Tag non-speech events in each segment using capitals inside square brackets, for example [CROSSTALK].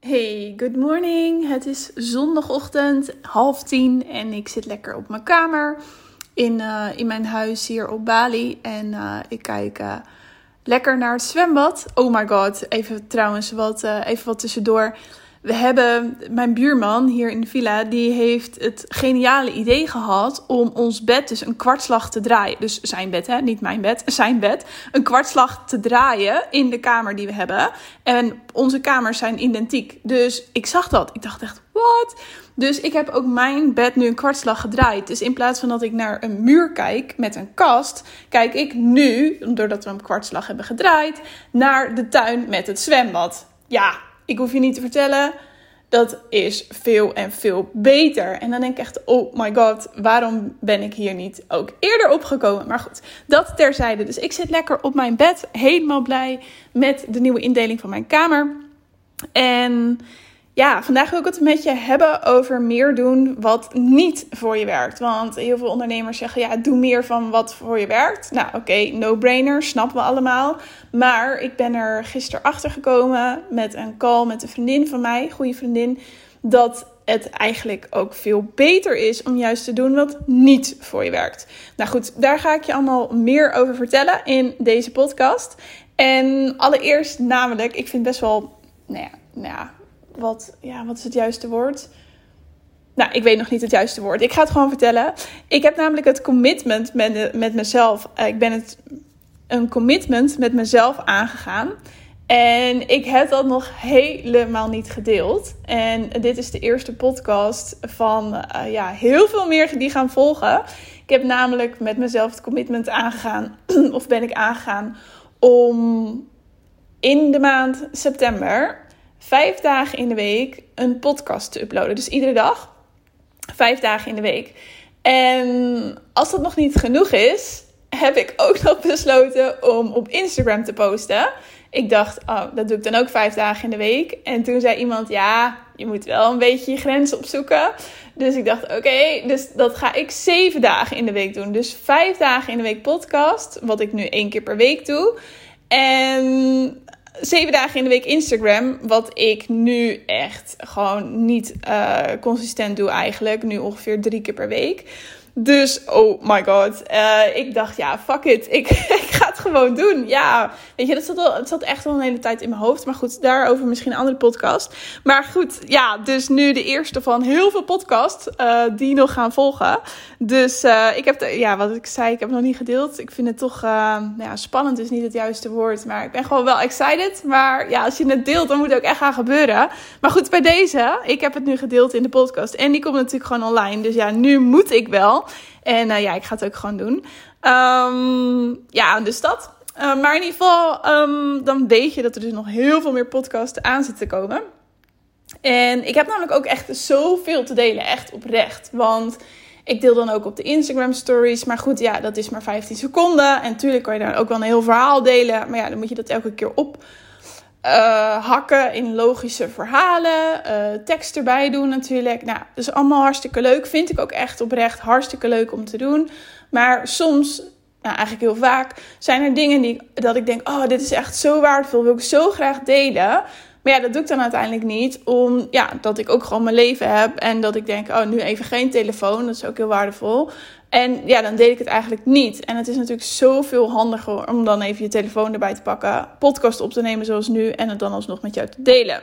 Hey, good morning. Het is zondagochtend, half tien en ik zit lekker op mijn kamer in, uh, in mijn huis hier op Bali. En uh, ik kijk uh, lekker naar het zwembad. Oh my god, even trouwens wat, even wat tussendoor. We hebben mijn buurman hier in de villa, die heeft het geniale idee gehad om ons bed dus een kwartslag te draaien. Dus zijn bed, hè, niet mijn bed, [LAUGHS] zijn bed. Een kwartslag te draaien in de kamer die we hebben. En onze kamers zijn identiek. Dus ik zag dat. Ik dacht echt, wat? Dus ik heb ook mijn bed nu een kwartslag gedraaid. Dus in plaats van dat ik naar een muur kijk met een kast, kijk ik nu, doordat we een kwartslag hebben gedraaid, naar de tuin met het zwembad. Ja, ik hoef je niet te vertellen. Dat is veel en veel beter. En dan denk ik echt, oh my god, waarom ben ik hier niet ook eerder opgekomen? Maar goed, dat terzijde. Dus ik zit lekker op mijn bed, helemaal blij met de nieuwe indeling van mijn kamer. En ja, vandaag wil ik het met je hebben over meer doen wat niet voor je werkt. Want heel veel ondernemers zeggen, ja, doe meer van wat voor je werkt. Nou, oké, no-brainer, snappen we allemaal. Maar ik ben er gisteren achter gekomen met een call met een vriendin van mij, goede vriendin, dat het eigenlijk ook veel beter is om juist te doen wat niet voor je werkt. Nou goed, daar ga ik je allemaal meer over vertellen in deze podcast. En allereerst namelijk, ik vind best wel, nou ja, nou ja wat, ja, wat is het juiste woord? Nou, ik weet nog niet het juiste woord. Ik ga het gewoon vertellen. Ik heb namelijk het commitment met, met mezelf. Eh, ik ben het een commitment met mezelf aangegaan. En ik heb dat nog helemaal niet gedeeld. En dit is de eerste podcast van uh, ja, heel veel meer die gaan volgen. Ik heb namelijk met mezelf het commitment aangegaan, [CLEARS THROAT] of ben ik aangegaan, om in de maand september vijf dagen in de week een podcast te uploaden. Dus iedere dag, vijf dagen in de week. En als dat nog niet genoeg is, heb ik ook nog besloten om op Instagram te posten. Ik dacht, oh, dat doe ik dan ook vijf dagen in de week. En toen zei iemand, ja, je moet wel een beetje je grenzen opzoeken. Dus ik dacht, oké, dus dat ga ik zeven dagen in de week doen. Dus vijf dagen in de week podcast, wat ik nu één keer per week doe. En zeven dagen in de week Instagram. Wat ik nu echt gewoon niet uh, consistent doe eigenlijk. Nu ongeveer drie keer per week. Dus, oh my god. Uh, ik dacht, ja, fuck it. Ik, [LAUGHS] ik ga het gewoon doen. Ja, weet je, dat zat, al, het zat echt al een hele tijd in mijn hoofd. Maar goed, daarover misschien een andere podcast. Maar goed, ja, dus nu de eerste van heel veel podcasts uh, die nog gaan volgen. Dus uh, ik heb, ja, wat ik zei, ik heb het nog niet gedeeld. Ik vind het toch, nou ja, spannend is niet het juiste woord. Maar ik ben gewoon wel excited. Maar ja, als je het deelt, dan moet het ook echt gaan gebeuren. Maar goed, bij deze, ik heb het nu gedeeld in de podcast. En die komt natuurlijk gewoon online. Dus ja, nu moet ik wel. En uh, ja, ik ga het ook gewoon doen. Um, ja, dus dat. Uh, maar in ieder geval, um, dan weet je dat er dus nog heel veel meer podcasts aan zitten te komen. En ik heb namelijk ook echt zoveel te delen, echt oprecht. Want ik deel dan ook op de Instagram stories. Maar goed, ja, dat is maar 15 seconden. En natuurlijk kan je daar ook wel een heel verhaal delen. Maar ja, dan moet je dat elke keer op uh, hakken in logische verhalen, uh, tekst erbij doen natuurlijk. Nou, dat is allemaal hartstikke leuk. Vind ik ook echt oprecht hartstikke leuk om te doen. Maar soms, nou eigenlijk heel vaak, zijn er dingen die dat ik denk: oh, dit is echt zo waardevol, wil ik zo graag delen. Maar ja, dat doe ik dan uiteindelijk niet. Om ja, dat ik ook gewoon mijn leven heb. En dat ik denk, oh, nu even geen telefoon. Dat is ook heel waardevol. En ja, dan deed ik het eigenlijk niet. En het is natuurlijk zoveel handiger om dan even je telefoon erbij te pakken, podcast op te nemen zoals nu en het dan alsnog met jou te delen.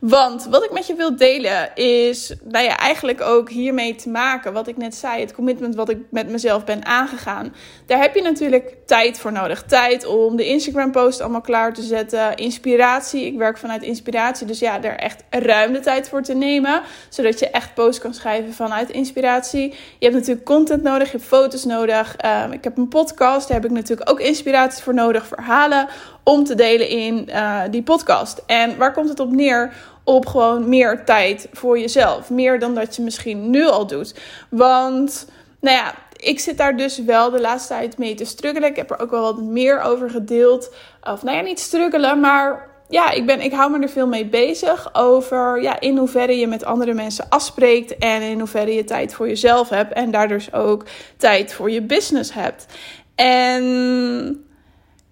Want wat ik met je wil delen is, nou ja, eigenlijk ook hiermee te maken, wat ik net zei, het commitment wat ik met mezelf ben aangegaan. Daar heb je natuurlijk tijd voor nodig. Tijd om de Instagram post allemaal klaar te zetten, inspiratie. Ik werk vanuit inspiratie, dus ja, daar echt ruim de tijd voor te nemen, zodat je echt post kan schrijven vanuit inspiratie. Je hebt natuurlijk content nodig nodig, je hebt foto's nodig. Um, ik heb een podcast, daar heb ik natuurlijk ook inspiratie voor nodig, verhalen om te delen in uh, die podcast. En waar komt het op neer? Op gewoon meer tijd voor jezelf. Meer dan dat je misschien nu al doet. Want, nou ja, ik zit daar dus wel de laatste tijd mee te struggelen. Ik heb er ook wel wat meer over gedeeld. Of nou ja, niet struggelen, maar ja, ik, ben, ik hou me er veel mee bezig over ja, in hoeverre je met andere mensen afspreekt en in hoeverre je tijd voor jezelf hebt en daar dus ook tijd voor je business hebt. En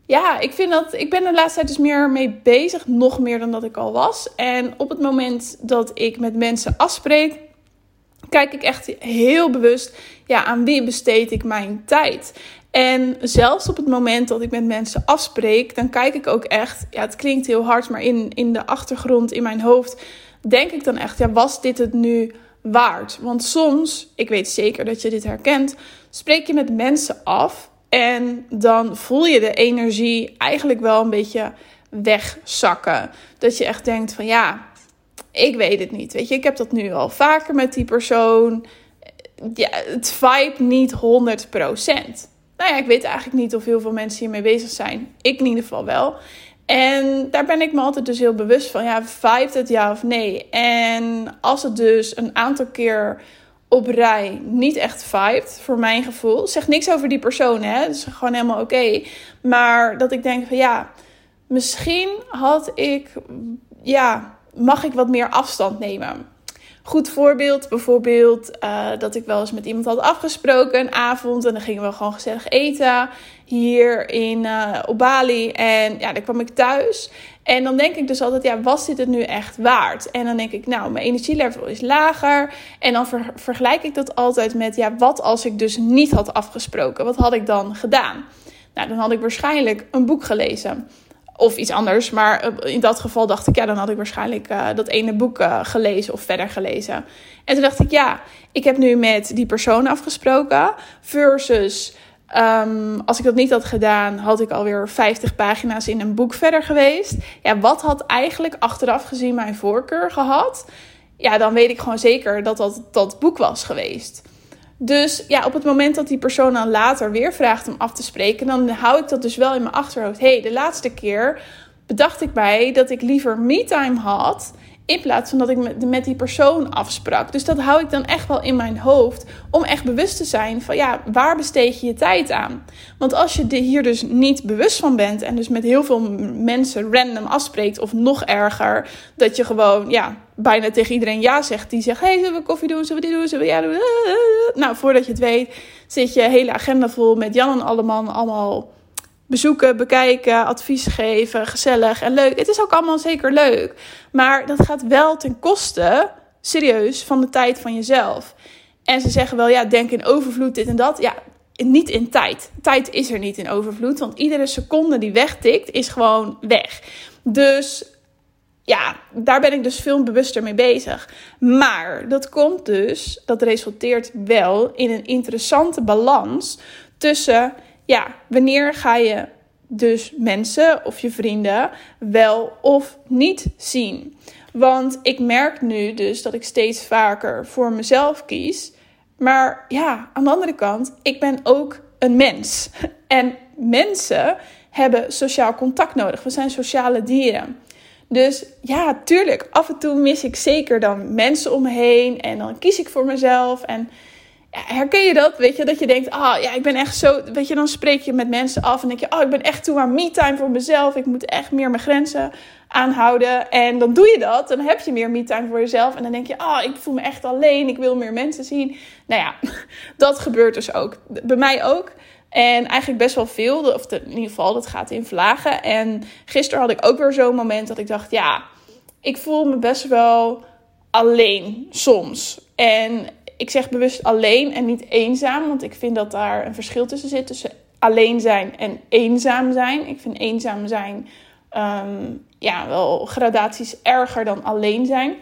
ja, ik vind dat. Ik ben de laatste tijd dus meer mee bezig. Nog meer dan dat ik al was. En op het moment dat ik met mensen afspreek. Kijk ik echt heel bewust ja, aan wie besteed ik mijn tijd. En zelfs op het moment dat ik met mensen afspreek, dan kijk ik ook echt, ja, het klinkt heel hard, maar in, in de achtergrond, in mijn hoofd, denk ik dan echt, ja, was dit het nu waard? Want soms, ik weet zeker dat je dit herkent, spreek je met mensen af en dan voel je de energie eigenlijk wel een beetje wegzakken. Dat je echt denkt van ja, ik weet het niet. Weet je, ik heb dat nu al vaker met die persoon. Ja, het vibe niet 100%. Nou ja, ik weet eigenlijk niet of heel veel mensen hiermee bezig zijn. Ik in ieder geval wel. En daar ben ik me altijd dus heel bewust van. Ja, vibet het ja of nee? En als het dus een aantal keer op rij niet echt vibet, voor mijn gevoel. Zeg niks over die persoon, hè. Dat is gewoon helemaal oké. Maar dat ik denk van ja, misschien had ik, ja, mag ik wat meer afstand nemen. Goed voorbeeld, bijvoorbeeld uh, dat ik wel eens met iemand had afgesproken een avond en dan gingen we gewoon gezellig eten hier in, uh, op Bali. En ja, dan kwam ik thuis en dan denk ik dus altijd, ja, was dit het nu echt waard? En dan denk ik, nou, mijn energielevel is lager. En dan vergelijk ik dat altijd met, ja, wat als ik dus niet had afgesproken? Wat had ik dan gedaan? Nou, dan had ik waarschijnlijk een boek gelezen. Of iets anders. Maar eh, in dat geval dacht ik, ja, dan had ik waarschijnlijk uh, dat ene boek uh, gelezen of verder gelezen. En toen dacht ik, ja, ik heb nu met die persoon afgesproken. Versus Um, als ik dat niet had gedaan, had ik alweer 50 pagina's in een boek verder geweest. Ja, wat had eigenlijk achteraf gezien mijn voorkeur gehad? Ja, dan weet ik gewoon zeker dat dat dat boek was geweest. Dus ja, op het moment dat die persoon dan later weer vraagt om af te spreken, dan hou ik dat dus wel in mijn achterhoofd. hey, de laatste keer bedacht ik mij dat ik liever me-time had in plaats van dat ik met, met die persoon afsprak. Dus dat hou ik dan echt wel in mijn hoofd. Om echt bewust te zijn van ja, waar besteed je je tijd aan? Want als je hier dus niet bewust van bent. En dus met heel veel mensen random afspreekt. Of nog erger, dat je gewoon ja, bijna tegen iedereen ja zegt. Die zegt, hey, zullen we koffie doen? Zullen we dit doen? Zullen we ja doen? Nou, voordat je het weet zit je hele agenda vol met Jan en Alleman allemaal bezoeken, bekijken, advies geven, gezellig en leuk. Het is ook allemaal zeker leuk. Maar dat gaat wel ten koste, serieus, van de tijd van jezelf. En ze zeggen wel, ja, denk in overvloed, dit en dat. Ja, niet in tijd. Tijd is er niet in overvloed, want iedere seconde die wegtikt is gewoon weg. Dus ja, daar ben ik dus veel bewuster mee bezig. Maar dat komt dus, dat resulteert wel in een interessante balans tussen ja, wanneer ga je dus mensen of je vrienden wel of niet zien? Want ik merk nu dus dat ik steeds vaker voor mezelf kies. Maar ja, aan de andere kant, ik ben ook een mens. [LAUGHS] En mensen hebben sociaal contact nodig. We zijn sociale dieren. Dus ja, tuurlijk, af en toe mis ik zeker dan mensen om me heen. En dan kies ik voor mezelf. En herken je dat? Weet je, dat je denkt, ah ja, ik ben echt zo. Weet je, dan spreek je met mensen af en denk je, oh, ik ben echt toe aan me-time voor mezelf. Ik moet echt meer mijn grenzen aanhouden. En dan doe je dat. Dan heb je meer me-time voor jezelf. En dan denk je, ah, ik voel me echt alleen. Ik wil meer mensen zien. Nou ja, [LAUGHS] dat gebeurt dus ook. Bij mij ook. En eigenlijk best wel veel. Of in ieder geval, dat gaat in vlagen. En gisteren had ik ook weer zo'n moment dat ik dacht, ja, ik voel me best wel alleen soms. En ik zeg bewust alleen en niet eenzaam, want ik vind dat daar een verschil tussen zit tussen alleen zijn en eenzaam zijn. Ik vind eenzaam zijn ehm, ja, wel gradaties erger dan alleen zijn.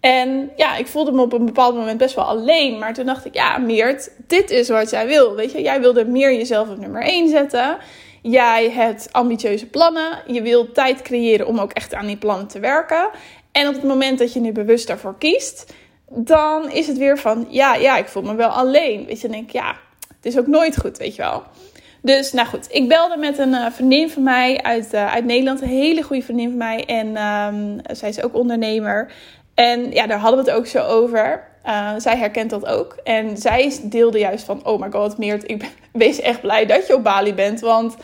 En ja, ik voelde me op een bepaald moment best wel alleen. Maar toen dacht ik, ja, Meert, dit is wat jij wil. Weet je, jij wilde meer jezelf op nummer 1 zetten. Jij hebt ambitieuze plannen. Je wilt tijd creëren om ook echt aan die plannen te werken. En op het moment dat je nu bewust daarvoor kiest, dan is het weer van, ja, ja, ik voel me wel alleen. Weet je, denk ik, ja, het is ook nooit goed, weet je wel. Dus, nou goed, ik belde met een uh, vriendin van mij uit, uh, uit Nederland. Een hele goede vriendin van mij. En um, zij is ook ondernemer. En ja, daar hadden we het ook zo over. Uh, zij herkent dat ook. En zij deelde juist van, oh my god, Meert, ik ben, [LAUGHS] wees echt blij dat je op Bali bent. Want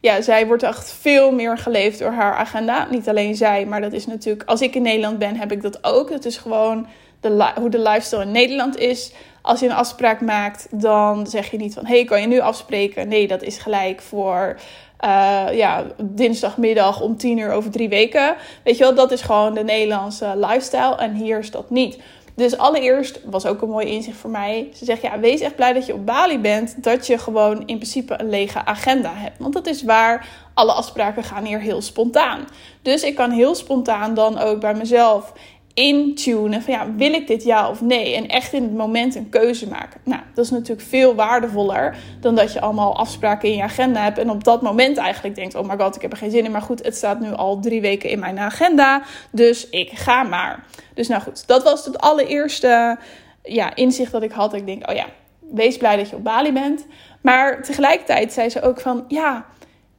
ja, zij wordt echt veel meer geleefd door haar agenda. Niet alleen zij, maar dat is natuurlijk, als ik in Nederland ben, heb ik dat ook. Het is gewoon de, hoe de lifestyle in Nederland is. Als je een afspraak maakt, dan zeg je niet van: hey, kan je nu afspreken? Nee, dat is gelijk voor uh, ja, dinsdagmiddag om tien uur over drie weken. Weet je wel, dat is gewoon de Nederlandse lifestyle. En hier is dat niet. Dus allereerst was ook een mooi inzicht voor mij. Ze zegt, ja, wees echt blij dat je op Bali bent. Dat je gewoon in principe een lege agenda hebt. Want dat is waar alle afspraken gaan hier heel spontaan. Dus ik kan heel spontaan dan ook bij mezelf intunen van ja, wil ik dit ja of nee? En echt in het moment een keuze maken. Nou, dat is natuurlijk veel waardevoller dan dat je allemaal afspraken in je agenda hebt en op dat moment eigenlijk denkt, oh my god, ik heb er geen zin in. Maar goed, het staat nu al drie weken in mijn agenda, dus ik ga maar. Dus nou goed, dat was het allereerste ja, inzicht dat ik had. Ik denk, oh ja, wees blij dat je op Bali bent. Maar tegelijkertijd zei ze ook van, ja,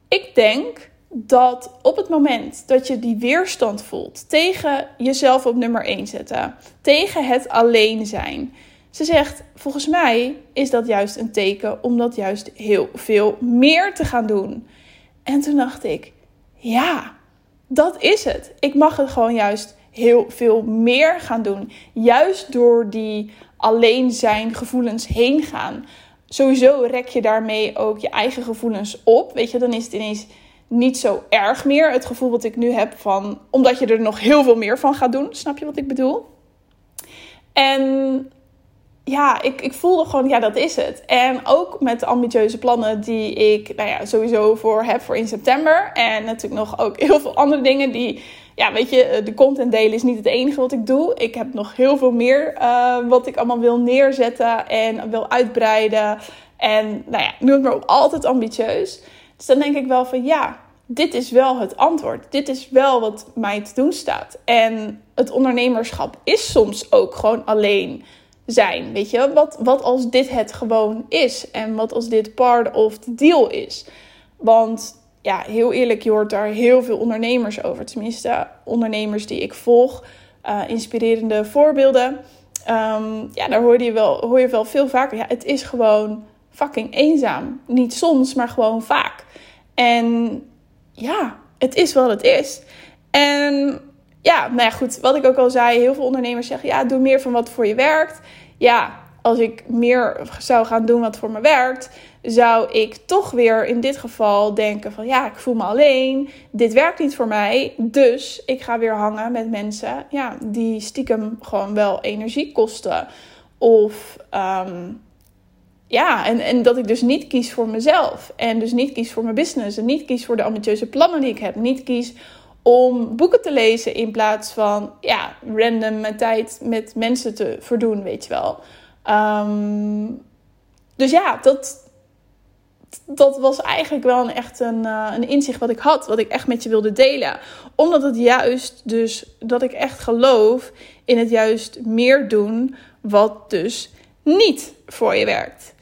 ik denk dat op het moment dat je die weerstand voelt tegen jezelf op nummer 1 zetten, tegen het alleen zijn. Ze zegt, volgens mij is dat juist een teken om dat juist heel veel meer te gaan doen. En toen dacht ik, ja, dat is het. Ik mag het gewoon juist heel veel meer gaan doen. Juist door die alleen zijn gevoelens heen gaan. Sowieso rek je daarmee ook je eigen gevoelens op. Weet je, dan is het ineens niet zo erg meer. Het gevoel wat ik nu heb van, omdat je er nog heel veel meer van gaat doen. Snap je wat ik bedoel? En ja, ik, ik voelde gewoon, ja, dat is het. En ook met de ambitieuze plannen die ik nou ja, sowieso voor heb voor in september. En natuurlijk nog ook [LAUGHS] heel veel andere dingen die, ja, weet je, de content delen is niet het enige wat ik doe. Ik heb nog heel veel meer uh, wat ik allemaal wil neerzetten en wil uitbreiden. En nou ja, noem het maar op, altijd ambitieus. Dus dan denk ik wel van ja, dit is wel het antwoord. Dit is wel wat mij te doen staat. En het ondernemerschap is soms ook gewoon alleen zijn. Weet je, wat, wat als dit het gewoon is? En wat als dit part of the deal is? Want ja, heel eerlijk, je hoort daar heel veel ondernemers over. Tenminste, ondernemers die ik volg. Uh, inspirerende voorbeelden. Um, ja, daar hoor je, wel, hoor je wel veel vaker. Ja, het is gewoon fucking eenzaam. Niet soms, maar gewoon vaak. En ja, het is wat het is. En ja, nou ja, goed. Wat ik ook al zei, heel veel ondernemers zeggen: ja, doe meer van wat voor je werkt. Ja, als ik meer zou gaan doen wat voor me werkt, zou ik toch weer in dit geval denken van ja, ik voel me alleen. Dit werkt niet voor mij. Dus ik ga weer hangen met mensen ja, die stiekem gewoon wel energie kosten. Of um, ja, en, en dat ik dus niet kies voor mezelf. En dus niet kies voor mijn business. En niet kies voor de ambitieuze plannen die ik heb. Niet kies om boeken te lezen in plaats van ja, random mijn tijd met mensen te verdoen, weet je wel. Ehm, dus ja, dat, dat was eigenlijk wel een, echt een, uh, een inzicht wat ik had. Wat ik echt met je wilde delen. Omdat het juist dus, dat ik echt geloof in het juist meer doen wat dus niet voor je werkt.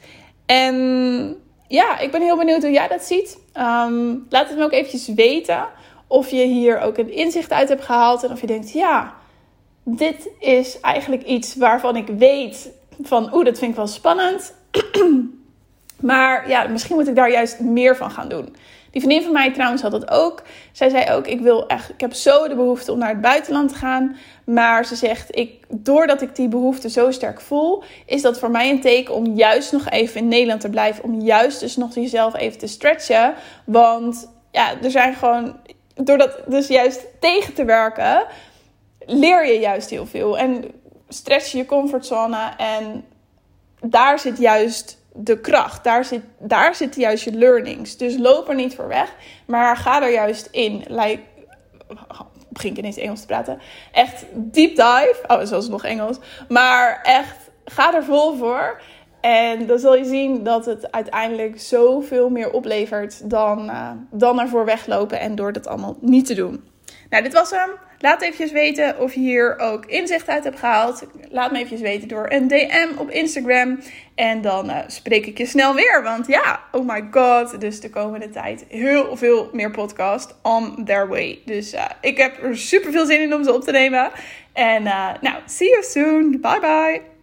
En ja, ik ben heel benieuwd hoe jij dat ziet. Um, laat het me ook eventjes weten of je hier ook een inzicht uit hebt gehaald. En of je denkt, ja, dit is eigenlijk iets waarvan ik weet van, oeh, dat vind ik wel spannend. [CLEARS THROAT] maar ja, misschien moet ik daar juist meer van gaan doen. Die vriendin van mij trouwens had dat ook. Zij zei ook: ik wil echt, ik heb zo de behoefte om naar het buitenland te gaan. Maar ze zegt: ik, doordat ik die behoefte zo sterk voel, is dat voor mij een teken om juist nog even in Nederland te blijven. Om juist dus nog jezelf even te stretchen. Want ja, er zijn gewoon, door dat dus juist tegen te werken, leer je juist heel veel. En stretch je comfortzone. En daar zit juist de kracht. Daar, zit, daar zitten juist je learnings. Dus loop er niet voor weg, maar ga er juist in. Like, begin ik ineens Engels te praten. Echt deep dive. Oh, zoals nog Engels. Maar echt, ga er vol voor. En dan zal je zien dat het uiteindelijk zoveel meer oplevert dan, uh, dan ervoor weglopen en door dat allemaal niet te doen. Nou, dit was hem. Laat even weten of je hier ook inzicht uit hebt gehaald. Laat me even weten door een DM op Instagram. En dan uh, spreek ik je snel weer. Want ja, oh my god. Dus de komende tijd heel veel meer podcast on their way. Dus uh, ik heb er super veel zin in om ze op te nemen. En uh, nou, see you soon. Bye bye.